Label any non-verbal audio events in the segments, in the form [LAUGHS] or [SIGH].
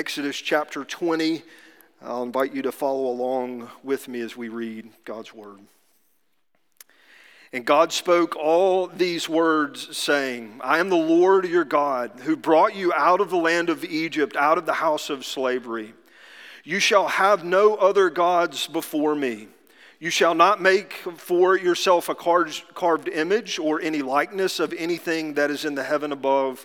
Exodus chapter 20. I'll invite you to follow along with me as we read God's word. And God spoke all these words, saying, I am the Lord your God, who brought you out of the land of Egypt, out of the house of slavery. You shall have no other gods before me. You shall not make for yourself a carved image or any likeness of anything that is in the heaven above,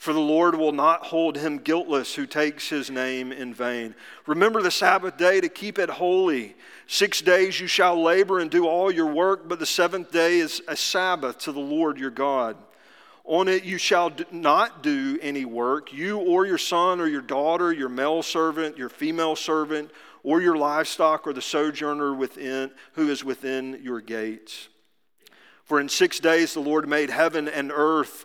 for the Lord will not hold him guiltless who takes his name in vain. Remember the Sabbath day to keep it holy. Six days you shall labor and do all your work, but the seventh day is a Sabbath to the Lord your God. On it you shall not do any work, you or your son or your daughter, your male servant, your female servant, or your livestock, or the sojourner within, who is within your gates. For in six days the Lord made heaven and earth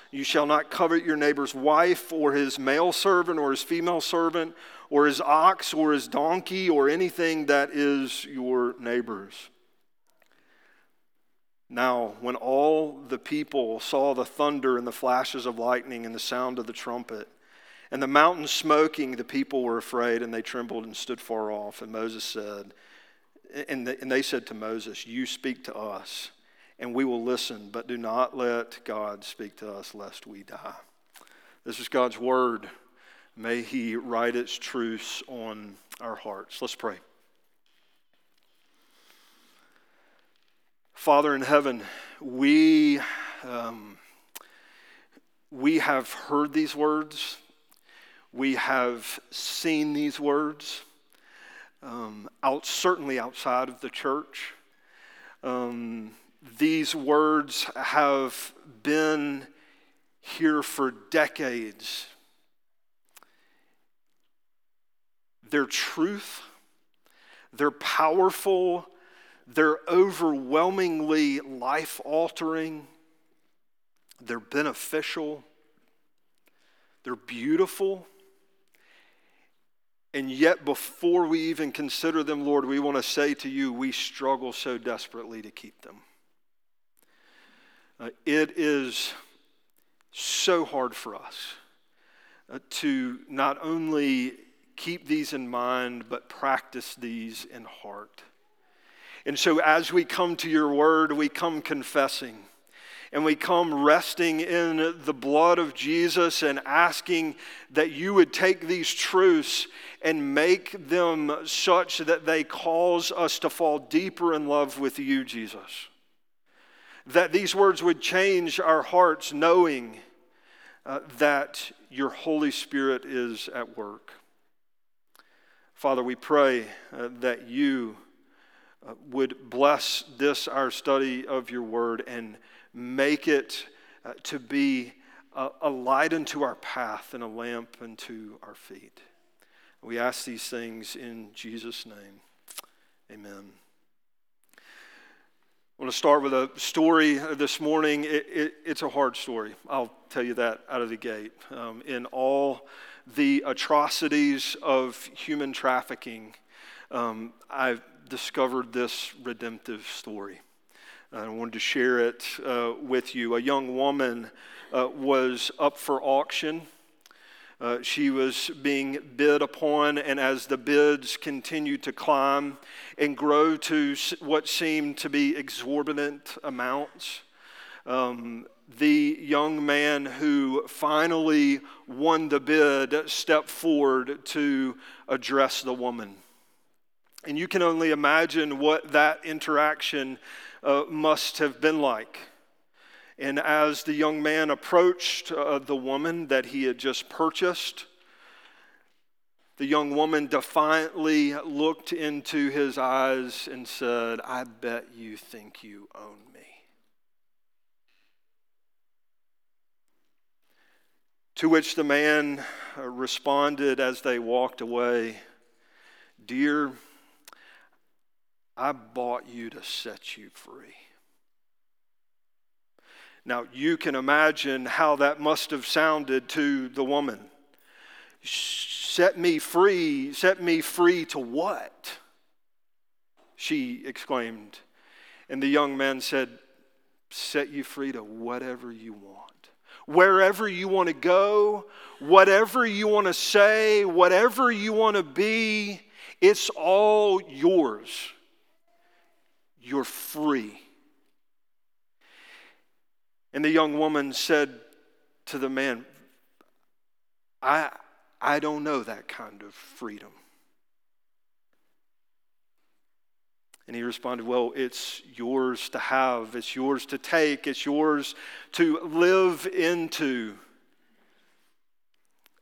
You shall not covet your neighbor's wife, or his male servant, or his female servant, or his ox, or his donkey, or anything that is your neighbor's. Now, when all the people saw the thunder and the flashes of lightning and the sound of the trumpet, and the mountain smoking, the people were afraid and they trembled and stood far off. And Moses said, and they said to Moses, You speak to us and we will listen, but do not let God speak to us lest we die. This is God's word. May He write its truths on our hearts. Let's pray. Father in heaven, we, um, we have heard these words, we have seen these words, um, out, certainly outside of the church. Um, these words have been here for decades. They're truth, they're powerful, they're overwhelmingly life altering, they're beneficial, they're beautiful. And yet, before we even consider them, Lord, we want to say to you, we struggle so desperately to keep them. Uh, it is so hard for us uh, to not only keep these in mind, but practice these in heart. And so, as we come to your word, we come confessing and we come resting in the blood of Jesus and asking that you would take these truths and make them such that they cause us to fall deeper in love with you, Jesus that these words would change our hearts, knowing uh, that your Holy Spirit is at work. Father, we pray uh, that you uh, would bless this, our study of your word, and make it uh, to be a, a light unto our path and a lamp unto our feet. We ask these things in Jesus' name. Amen. I want to start with a story this morning. It, it, it's a hard story. I'll tell you that out of the gate. Um, in all the atrocities of human trafficking, um, I've discovered this redemptive story. I wanted to share it uh, with you. A young woman uh, was up for auction uh, she was being bid upon, and as the bids continued to climb and grow to what seemed to be exorbitant amounts, um, the young man who finally won the bid stepped forward to address the woman. And you can only imagine what that interaction uh, must have been like. And as the young man approached uh, the woman that he had just purchased, the young woman defiantly looked into his eyes and said, I bet you think you own me. To which the man uh, responded as they walked away Dear, I bought you to set you free. Now, you can imagine how that must have sounded to the woman. Set me free. Set me free to what? She exclaimed. And the young man said, Set you free to whatever you want. Wherever you want to go, whatever you want to say, whatever you want to be, it's all yours. You're free. And the young woman said to the man, I, I don't know that kind of freedom. And he responded, Well, it's yours to have, it's yours to take, it's yours to live into.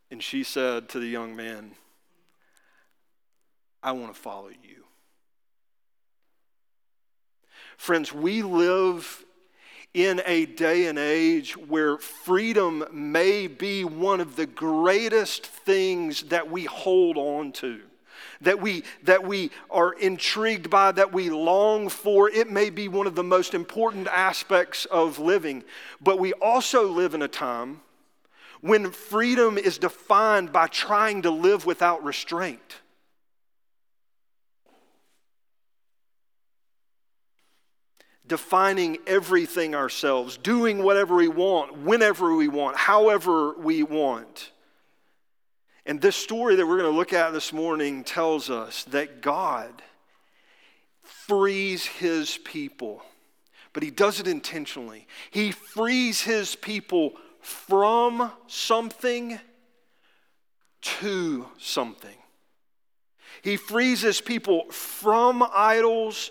And she said to the young man, I want to follow you. Friends, we live in a day and age where freedom may be one of the greatest things that we hold on to. That we, that we are intrigued by, that we long for. It may be one of the most important aspects of living. But we also live in a time when freedom is defined by trying to live without restraint. Defining everything ourselves, doing whatever we want, whenever we want, however we want. And this story that we're going to look at this morning tells us that God frees his people, but he does it intentionally. He frees his people from something to something. He frees his people from idols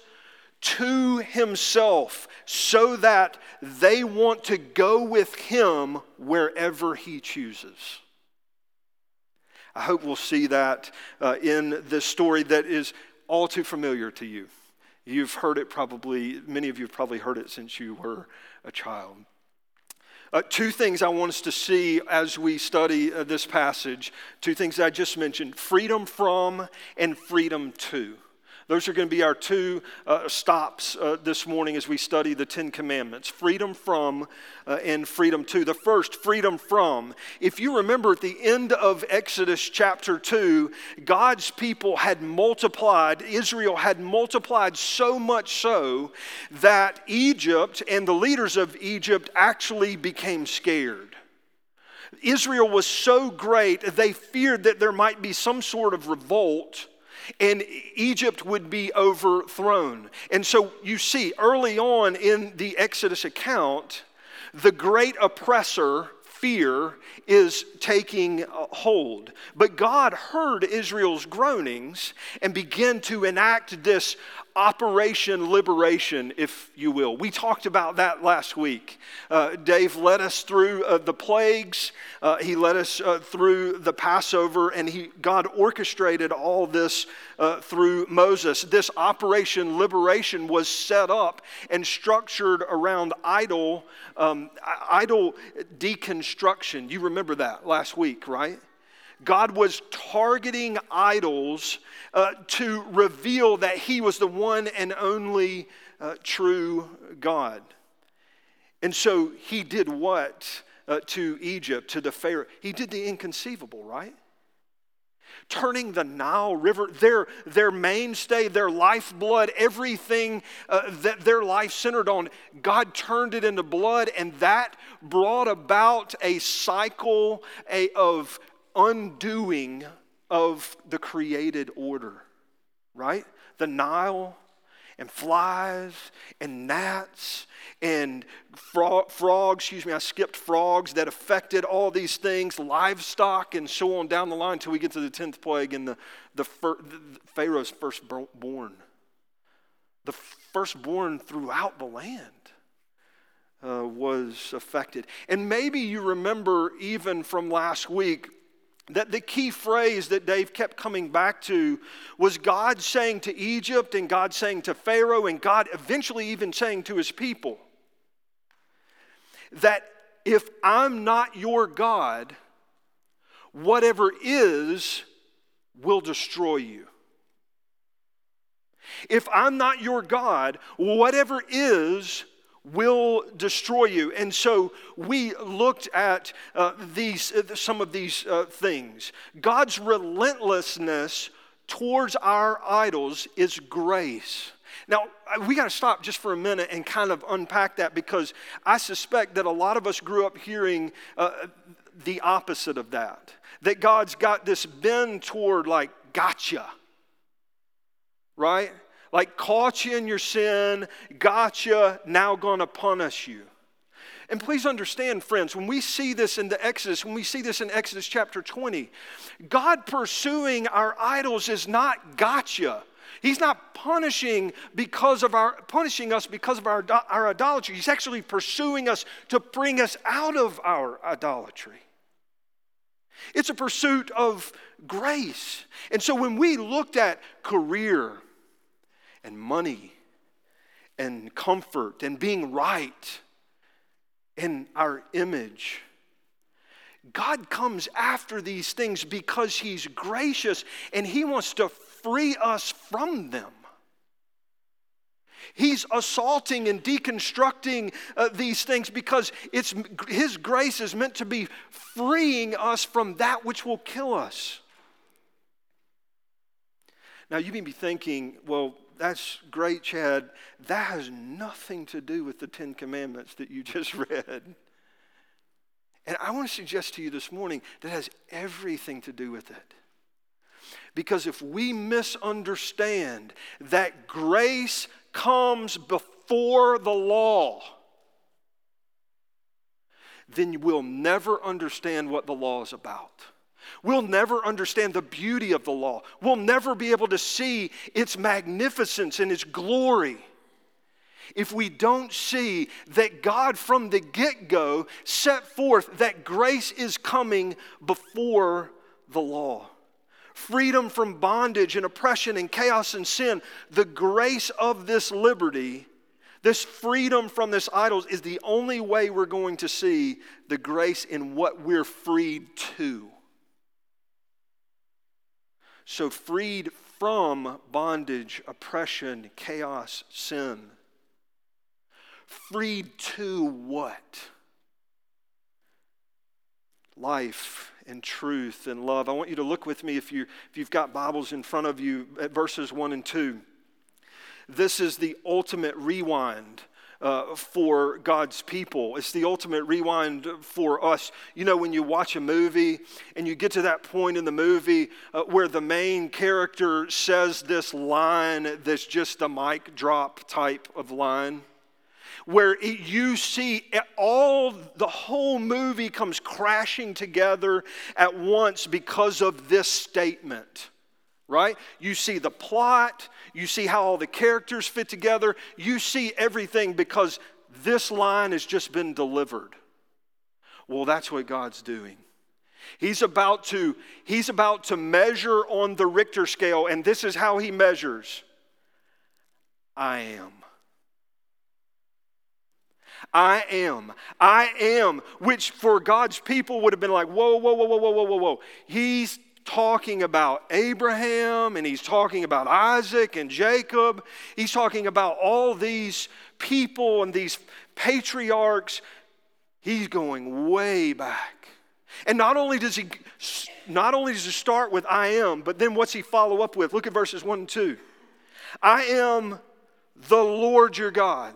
to himself so that they want to go with him wherever he chooses. I hope we'll see that uh, in this story that is all too familiar to you. You've heard it probably, many of you have probably heard it since you were a child. Uh, two things I want us to see as we study uh, this passage. Two things I just mentioned freedom from and freedom to. Those are going to be our two uh, stops uh, this morning as we study the Ten Commandments freedom from uh, and freedom to. The first, freedom from. If you remember at the end of Exodus chapter 2, God's people had multiplied, Israel had multiplied so much so that Egypt and the leaders of Egypt actually became scared. Israel was so great, they feared that there might be some sort of revolt and Egypt would be overthrown. And so you see, early on in the Exodus account, the great oppressor, fear, is taking uh, hold. But God heard Israel's groanings and began to enact this Operation Liberation, if you will. We talked about that last week. Uh, Dave led us through uh, the plagues, uh, he led us uh, through the Passover, and he, God orchestrated all this uh, through Moses. This Operation Liberation was set up and structured around idol, um, idol deconstruction. You remember that last week, right? God was targeting idols uh, to reveal that He was the one and only uh, true God. And so He did what uh, to Egypt, to the Pharaoh? He did the inconceivable, right? turning the Nile River, their, their mainstay, their lifeblood, everything uh, that their life centered on, God turned it into blood, and that brought about a cycle a, of undoing of the created order, right? The Nile and flies and gnats and frog, frogs, excuse me, I skipped frogs that affected all these things, livestock, and so on down the line until we get to the 10th plague and the, the, fir, the Pharaoh's firstborn. the firstborn throughout the land uh, was affected. And maybe you remember even from last week that the key phrase that Dave kept coming back to was God saying to Egypt and God saying to Pharaoh and God eventually even saying to his people that if I'm not your God, whatever is will destroy you. If I'm not your God, whatever is will destroy you. And so we looked at uh, these, uh, some of these uh, things. God's relentlessness towards our idols is grace. Now, we got to stop just for a minute and kind of unpack that because I suspect that a lot of us grew up hearing uh, the opposite of that. That God's got this bend toward, like, gotcha, right? Like caught you in your sin, got you, now gonna punish you. And please understand, friends, when we see this in the Exodus, when we see this in Exodus chapter 20, God pursuing our idols is not gotcha. He's not punishing because of our punishing us because of our, our idolatry. He's actually pursuing us to bring us out of our idolatry. It's a pursuit of grace. And so when we looked at career, and money and comfort and being right in our image. God comes after these things because He's gracious and He wants to free us from them. He's assaulting and deconstructing uh, these things because it's, His grace is meant to be freeing us from that which will kill us. Now, you may be thinking, well, that's great, Chad. That has nothing to do with the Ten Commandments that you [LAUGHS] just read. And I want to suggest to you this morning that has everything to do with it. Because if we misunderstand that grace comes before the law, then we'll never understand what the law is about. We'll never understand the beauty of the law. We'll never be able to see its magnificence and its glory if we don't see that God from the get go set forth that grace is coming before the law. Freedom from bondage and oppression and chaos and sin, the grace of this liberty, this freedom from this idols is the only way we're going to see the grace in what we're freed to. So, freed from bondage, oppression, chaos, sin. Freed to what? Life and truth and love. I want you to look with me if, you, if you've got Bibles in front of you at verses 1 and 2. This is the ultimate rewind uh, for God's people. It's the ultimate rewind for us. You know, when you watch a movie and you get to that point in the movie uh, where the main character says this line that's just a mic drop type of line where it, you see all the whole movie comes crashing together at once because of this statement right? You see the plot, you see how all the characters fit together, you see everything because this line has just been delivered. Well, that's what God's doing. He's about to he's about to measure on the Richter scale and this is how he measures. I am. I am. I am, which for God's people would have been like, whoa, whoa, whoa, whoa, whoa, whoa, whoa, whoa. He's talking about Abraham and he's talking about Isaac and Jacob. He's talking about all these people and these patriarchs. He's going way back. And not only does he not only does he start with I am, but then what's he follow up with? Look at verses 1 and 2. I am the Lord your God.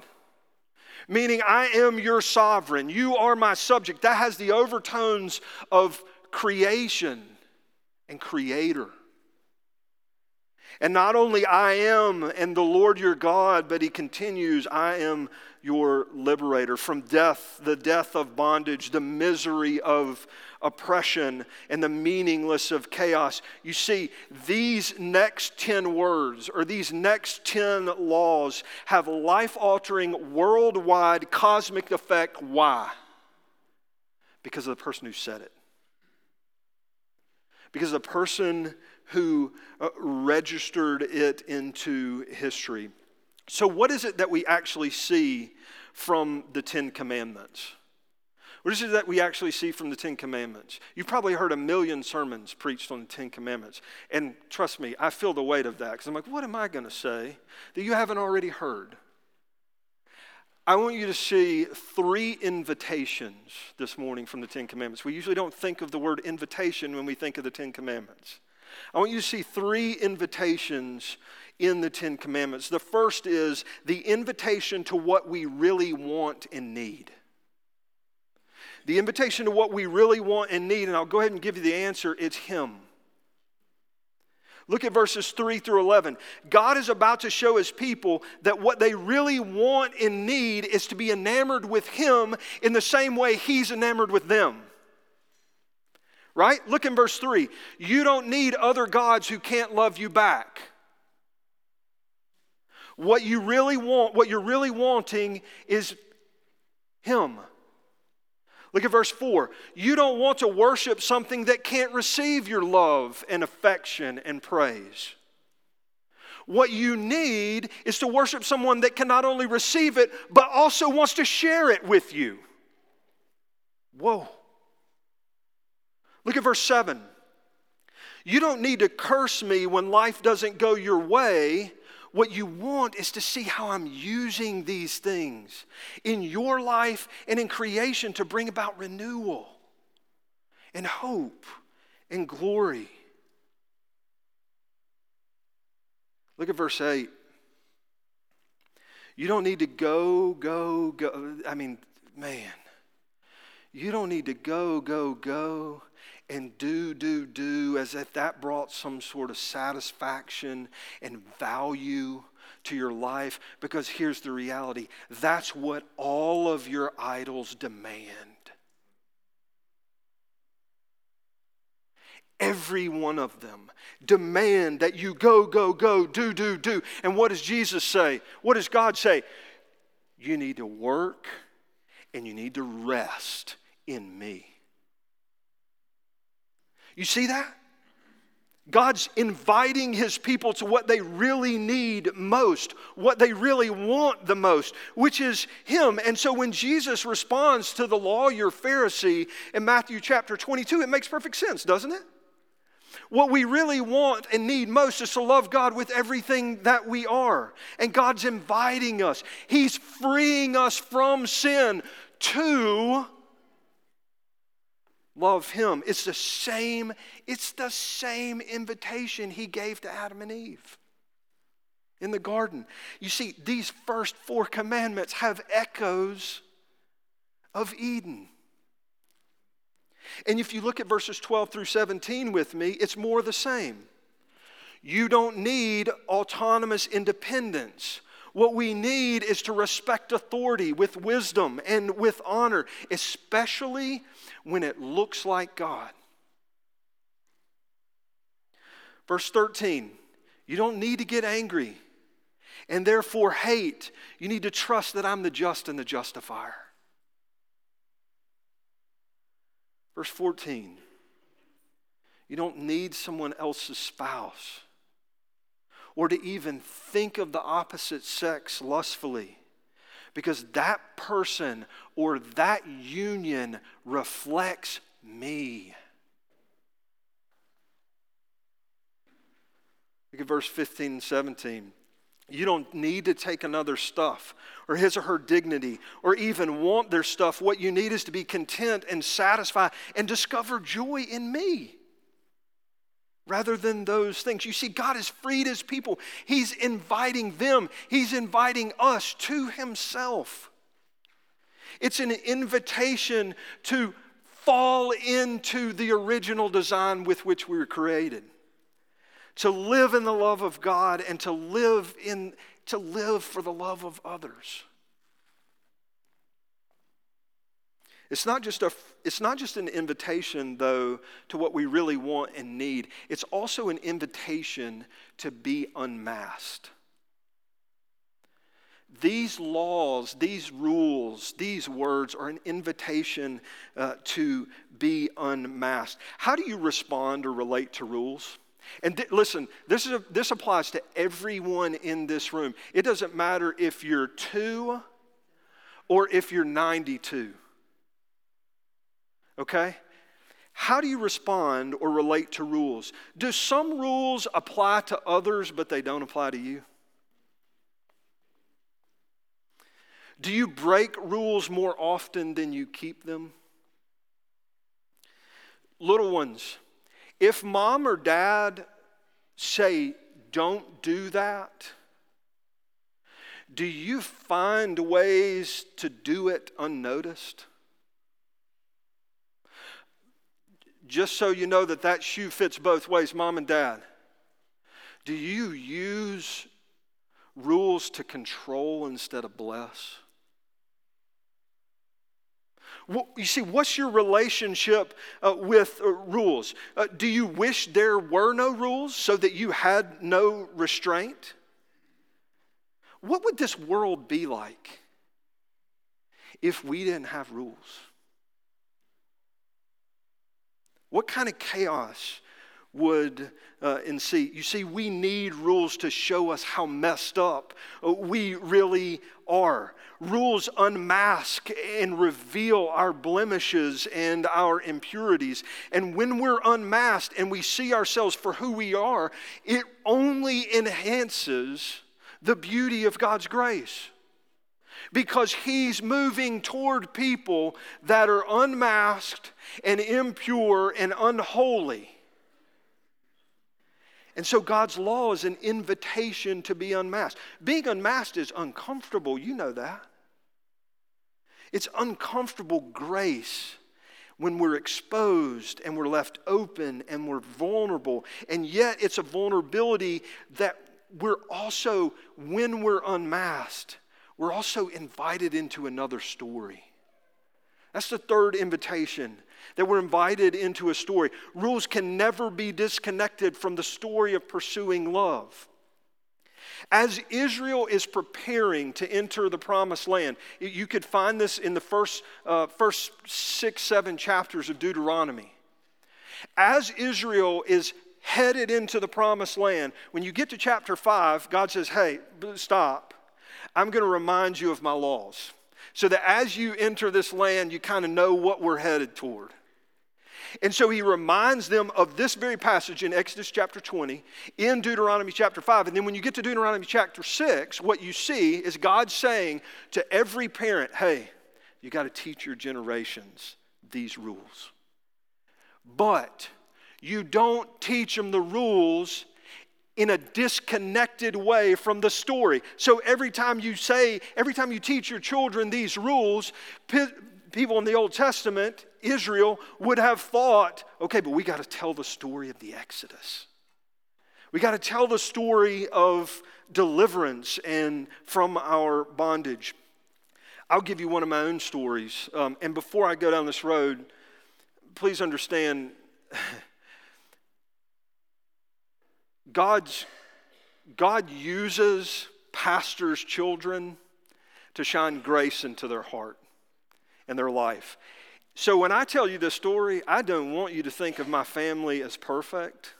Meaning, I am your sovereign. You are my subject. That has the overtones of creation and creator. And not only I am and the Lord your God, but he continues, I am your liberator from death, the death of bondage, the misery of oppression, and the meaningless of chaos. You see, these next 10 words or these next 10 laws have life altering, worldwide, cosmic effect. Why? Because of the person who said it. Because the person who uh, registered it into history. So, what is it that we actually see from the Ten Commandments? What is it that we actually see from the Ten Commandments? You've probably heard a million sermons preached on the Ten Commandments. And trust me, I feel the weight of that because I'm like, what am I going to say that you haven't already heard? I want you to see three invitations this morning from the Ten Commandments. We usually don't think of the word invitation when we think of the Ten Commandments. I want you to see three invitations in the Ten Commandments. The first is the invitation to what we really want and need. The invitation to what we really want and need, and I'll go ahead and give you the answer it's Him. Look at verses 3 through 11. God is about to show his people that what they really want and need is to be enamored with him in the same way he's enamored with them. Right? Look in verse 3. You don't need other gods who can't love you back. What you really want, what you're really wanting is him. Look at verse 4. You don't want to worship something that can't receive your love and affection and praise. What you need is to worship someone that can not only receive it, but also wants to share it with you. Whoa. Look at verse 7. You don't need to curse me when life doesn't go your way. What you want is to see how I'm using these things in your life and in creation to bring about renewal and hope and glory. Look at verse 8. You don't need to go, go, go. I mean, man, you don't need to go, go, go and do, do, do as if that brought some sort of satisfaction and value to your life. Because here's the reality that's what all of your idols demand. Every one of them demand that you go, go, go, do, do, do. And what does Jesus say? What does God say? You need to work and you need to rest in me. You see that? God's inviting his people to what they really need most, what they really want the most, which is him. And so when Jesus responds to the lawyer Pharisee in Matthew chapter 22, it makes perfect sense, doesn't it? What we really want and need most is to love God with everything that we are. And God's inviting us, He's freeing us from sin to love him. It's the same, it's the same invitation he gave to Adam and Eve in the garden. You see, these first four commandments have echoes of Eden. And if you look at verses 12 through 17 with me, it's more the same. You don't need autonomous independence. What we need is to respect authority with wisdom and with honor, especially when it looks like God. Verse 13, you don't need to get angry and therefore hate. You need to trust that I'm the just and the justifier. Verse 14, you don't need someone else's spouse or to even think of the opposite sex lustfully because that person or that union reflects me. Look at verse 15 and 17. You don't need to take another stuff or his or her dignity or even want their stuff. What you need is to be content and satisfied and discover joy in me rather than those things. You see, God has freed his people, he's inviting them, he's inviting us to himself. It's an invitation to fall into the original design with which we were created. to live in the love of God and to live in to live for the love of others. It's not just a it's not just an invitation though to what we really want and need. It's also an invitation to be unmasked. These laws, these rules, these words are an invitation uh, to be unmasked. How do you respond or relate to rules? And th- listen, this, is a, this applies to everyone in this room. It doesn't matter if you're two or if you're 92. Okay? How do you respond or relate to rules? Do some rules apply to others, but they don't apply to you? Do you break rules more often than you keep them? Little ones, if mom or dad say, don't do that, do you find ways to do it unnoticed? Just so you know that that shoe fits both ways, mom and dad. Do you use rules to control instead of bless? You see, what's your relationship uh, with uh, rules? Uh, do you wish there were no rules so that you had no restraint? What would this world be like if we didn't have rules? What kind of chaos would uh, ensue? You see, we need rules to show us how messed up uh, we really are. Rules unmask and reveal our blemishes and our impurities. And when we're unmasked and we see ourselves for who we are, it only enhances the beauty of God's grace. Because He's moving toward people that are unmasked and impure and unholy. And so God's law is an invitation to be unmasked. Being unmasked is uncomfortable, you know that. It's uncomfortable grace when we're exposed and we're left open and we're vulnerable. And yet, it's a vulnerability that we're also, when we're unmasked, we're also invited into another story. That's the third invitation that we're invited into a story. Rules can never be disconnected from the story of pursuing love. As Israel is preparing to enter the promised land, you could find this in the first, uh, first six, seven chapters of Deuteronomy. As Israel is headed into the promised land, when you get to chapter five, God says, Hey, stop. I'm going to remind you of my laws so that as you enter this land, you kind of know what we're headed toward. And so he reminds them of this very passage in Exodus chapter 20, in Deuteronomy chapter 5. And then when you get to Deuteronomy chapter 6, what you see is God saying to every parent, hey, you got to teach your generations these rules. But you don't teach them the rules in a disconnected way from the story. So every time you say, every time you teach your children these rules, people in the Old Testament, Israel, would have thought, okay, but we got to tell the story of the Exodus. We got to tell the story of deliverance and from our bondage. I'll give you one of my own stories. Um, and before I go down this road, please understand [LAUGHS] God's, God uses pastors' children to shine grace into their heart and their life. So when I tell you this story, I don't want you to think of my family as perfect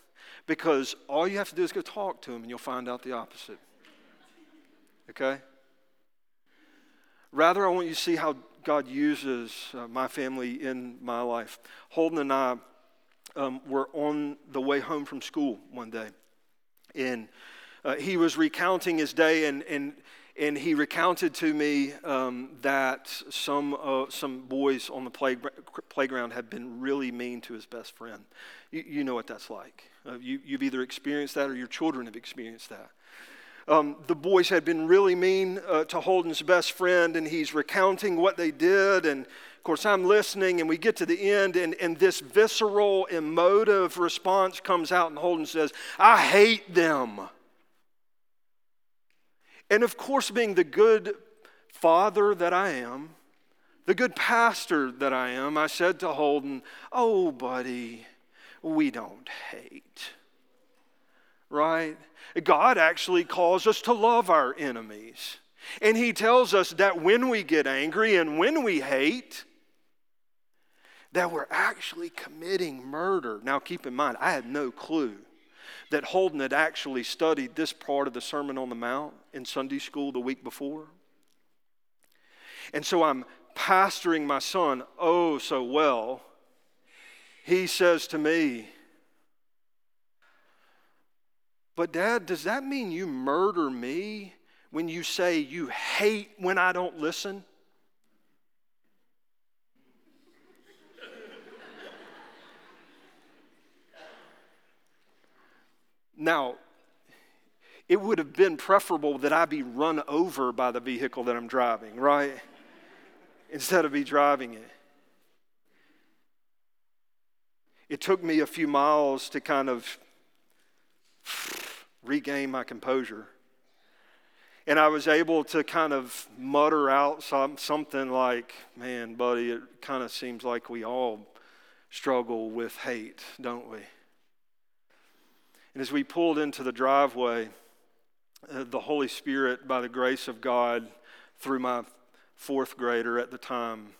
because all you have to do is go talk to them and you'll find out the opposite. Okay? Rather, I want you to see how God uses uh, my family in my life. Holden and I um, were on the way home from school one day, and uh, he was recounting his day, and, and and he recounted to me um, that some, uh, some boys on the play, playground had been really mean to his best friend. You, you know what that's like. Uh, you, you've either experienced that or your children have experienced that. Um, the boys had been really mean uh, to Holden's best friend, and he's recounting what they did and of course, I'm listening, and we get to the end, and, and this visceral, emotive response comes out, and Holden says, I hate them. And of course, being the good father that I am, the good pastor that I am, I said to Holden, Oh, buddy, we don't hate. Right? God actually calls us to love our enemies. And He tells us that when we get angry and when we hate, that we're actually committing murder. Now, keep in mind, I had no clue that Holden had actually studied this part of the Sermon on the Mount in Sunday school the week before. And so I'm pastoring my son oh so well. He says to me, But, Dad, does that mean you murder me when you say you hate when I don't listen? Now, it would have been preferable that I be run over by the vehicle that I'm driving, right? Instead of be driving it. It took me a few miles to kind of regain my composure. And I was able to kind of mutter out some, something like, Man, buddy, it kind of seems like we all struggle with hate, don't we? And as we pulled into the driveway, uh, the Holy Spirit, by the grace of God, through my fourth grader at the time,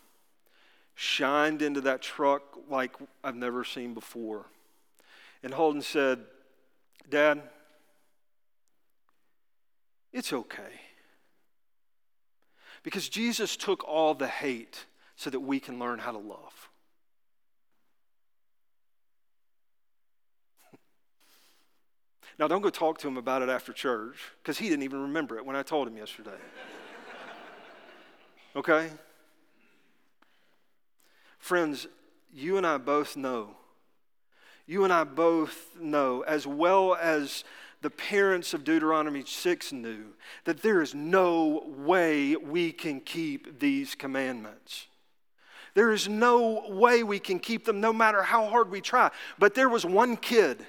shined into that truck like I've never seen before. And Holden said, Dad, it's okay. Because Jesus took all the hate so that we can learn how to love. Now, don't go talk to him about it after church because he didn't even remember it when I told him yesterday. [LAUGHS] Okay? Friends, you and I both know, you and I both know, as well as the parents of Deuteronomy 6 knew, that there is no way we can keep these commandments. There is no way we can keep them no matter how hard we try. But there was one kid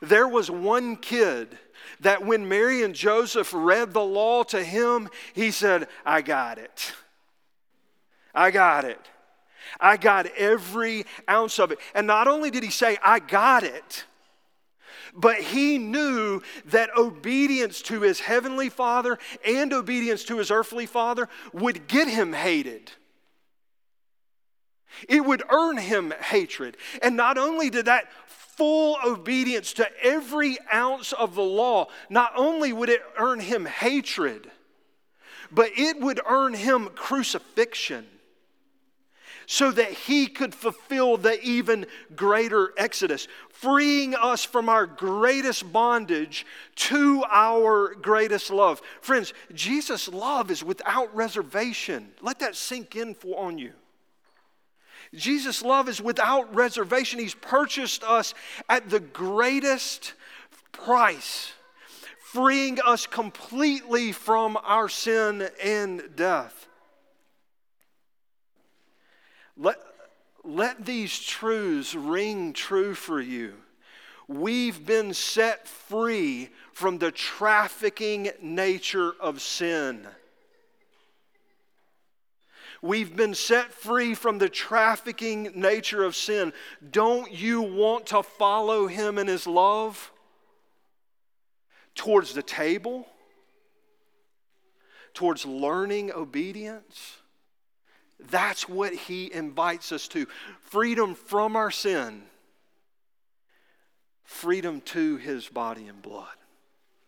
there was one kid that when Mary and Joseph read the law to him, he said, I got it. I got it. I got every ounce of it. And not only did he say, I got it, but he knew that obedience to his heavenly father and obedience to his earthly father would get him hated. It would earn him hatred. And not only did that full obedience to every ounce of the law, not only would it earn him hatred, but it would earn him crucifixion so that he could fulfill the even greater exodus, freeing us from our greatest bondage to our greatest love. Friends, Jesus' love is without reservation. Let that sink in for, on you. Jesus' love is without reservation. He's purchased us at the greatest price, freeing us completely from our sin and death. Let, let these truths ring true for you. We've been set free from the trafficking nature of sin. We've been set free from the trafficking nature of sin. Don't you want to follow him in his love towards the table? Towards learning obedience? That's what he invites us to freedom from our sin, freedom to his body and blood.